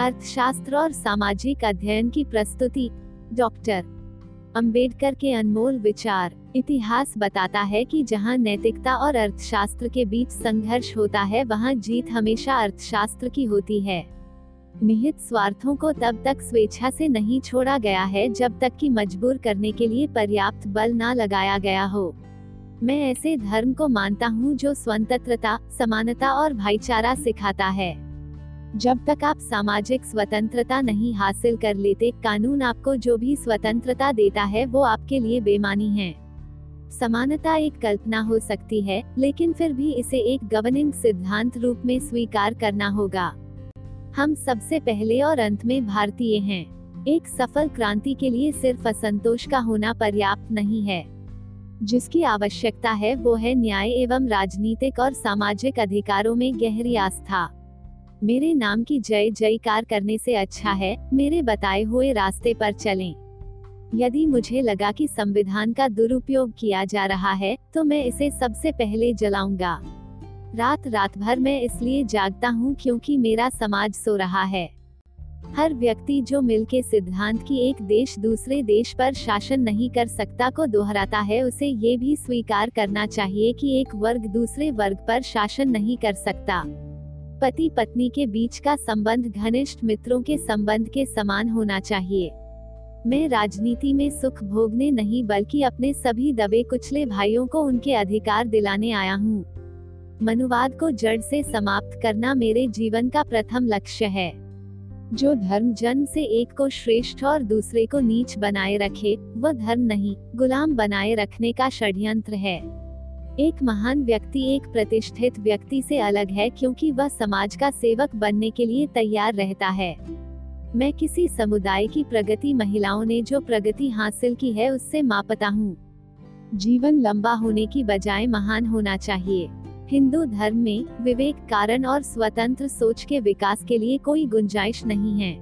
अर्थशास्त्र और सामाजिक अध्ययन की प्रस्तुति, डॉक्टर. अंबेडकर के अनमोल विचार, इतिहास बताता है कि जहाँ नैतिकता और अर्थशास्त्र के बीच संघर्ष होता है, वहाँ जीत हमेशा अर्थशास्त्र की होती है. निहित स्वार्थों को तब तक स्वेच्छा से नहीं छोड़ा गया है, जब तक कि मजबूर करने के लिए पर्याप्त बल न लगाया गया हो. मैं ऐसे धर्म को मानता हूँ जो स्वतंत्रता, समानता और भाईचारा सिखाता है. जब तक आप सामाजिक स्वतंत्रता नहीं हासिल कर लेते, कानून आपको जो भी स्वतंत्रता देता है, वो आपके लिए बेमानी है। समानता एक कल्पना हो सकती है, लेकिन फिर भी इसे एक गवर्निंग सिद्धांत रूप में स्वीकार करना होगा। हम सबसे पहले और अंत में भारतीय हैं। एक सफल क्रांति के लिए सिर्फ़ असंतोष का होना पर्याप्त नहीं है। जिसकी आवश्यकता है, वो है न्याय एवं राजनीतिक और सामाजिक अधिकारों में गहरी आस्था। मेरे नाम की जय जयकार करने से अच्छा है, मेरे बताए हुए रास्ते पर चलें। यदि मुझे लगा कि संविधान का दुरुपयोग किया जा रहा है तो मैं इसे सबसे पहले जलाऊँगा। रात रात भर मैं इसलिए जागता हूँ क्योंकि मेरा समाज सो रहा है। हर व्यक्ति जो मिल के सिद्धांत की एक देश दूसरे देश पर शासन नहीं कर सकता को दोहराता है, उसे ये भी स्वीकार करना चाहिए कि एक वर्ग दूसरे वर्ग पर शासन नहीं कर सकता। पति पत्नी के बीच का संबंध घनिष्ठ मित्रों के संबंध के समान होना चाहिए। मैं राजनीति में सुख भोगने नहीं बल्कि अपने सभी दबे कुचले भाइयों को उनके अधिकार दिलाने आया हूँ। मनुवाद को जड़ से समाप्त करना मेरे जीवन का प्रथम लक्ष्य है। जो धर्म जन्म से एक को श्रेष्ठ और दूसरे को नीच बनाए रखे, वह धर्म नहीं, गुलाम बनाए रखने का षड्यंत्र है। एक महान व्यक्ति एक प्रतिष्ठित व्यक्ति से अलग है क्योंकि वह समाज का सेवक बनने के लिए तैयार रहता है। मैं किसी समुदाय की प्रगति महिलाओं ने जो प्रगति हासिल की है उससे मापता हूँ। जीवन लंबा होने की बजाय महान होना चाहिए। हिंदू धर्म में विवेक, कारण और स्वतंत्र सोच के विकास के लिए कोई गुंजाइश नहीं है।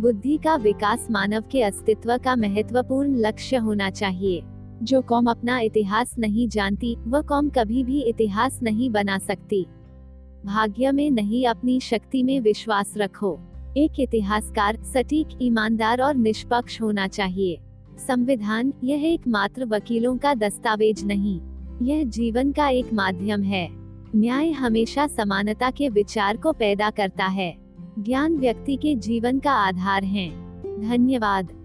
बुद्धि का विकास मानव के अस्तित्व का महत्वपूर्ण लक्ष्य होना चाहिए। जो कौम अपना इतिहास नहीं जानती, वह कौम कभी भी इतिहास नहीं बना सकती। भाग्य में नहीं, अपनी शक्ति में विश्वास रखो। एक इतिहासकार, सटीक, ईमानदार और निष्पक्ष होना चाहिए। संविधान, यह एक मात्र वकीलों का दस्तावेज़ नहीं। यह जीवन का एक माध्यम है। न्याय हमेशा समानता के विचार को पैदा करता है। ज्ञान व्यक्ति के जीवन का आधार है। धन्यवाद।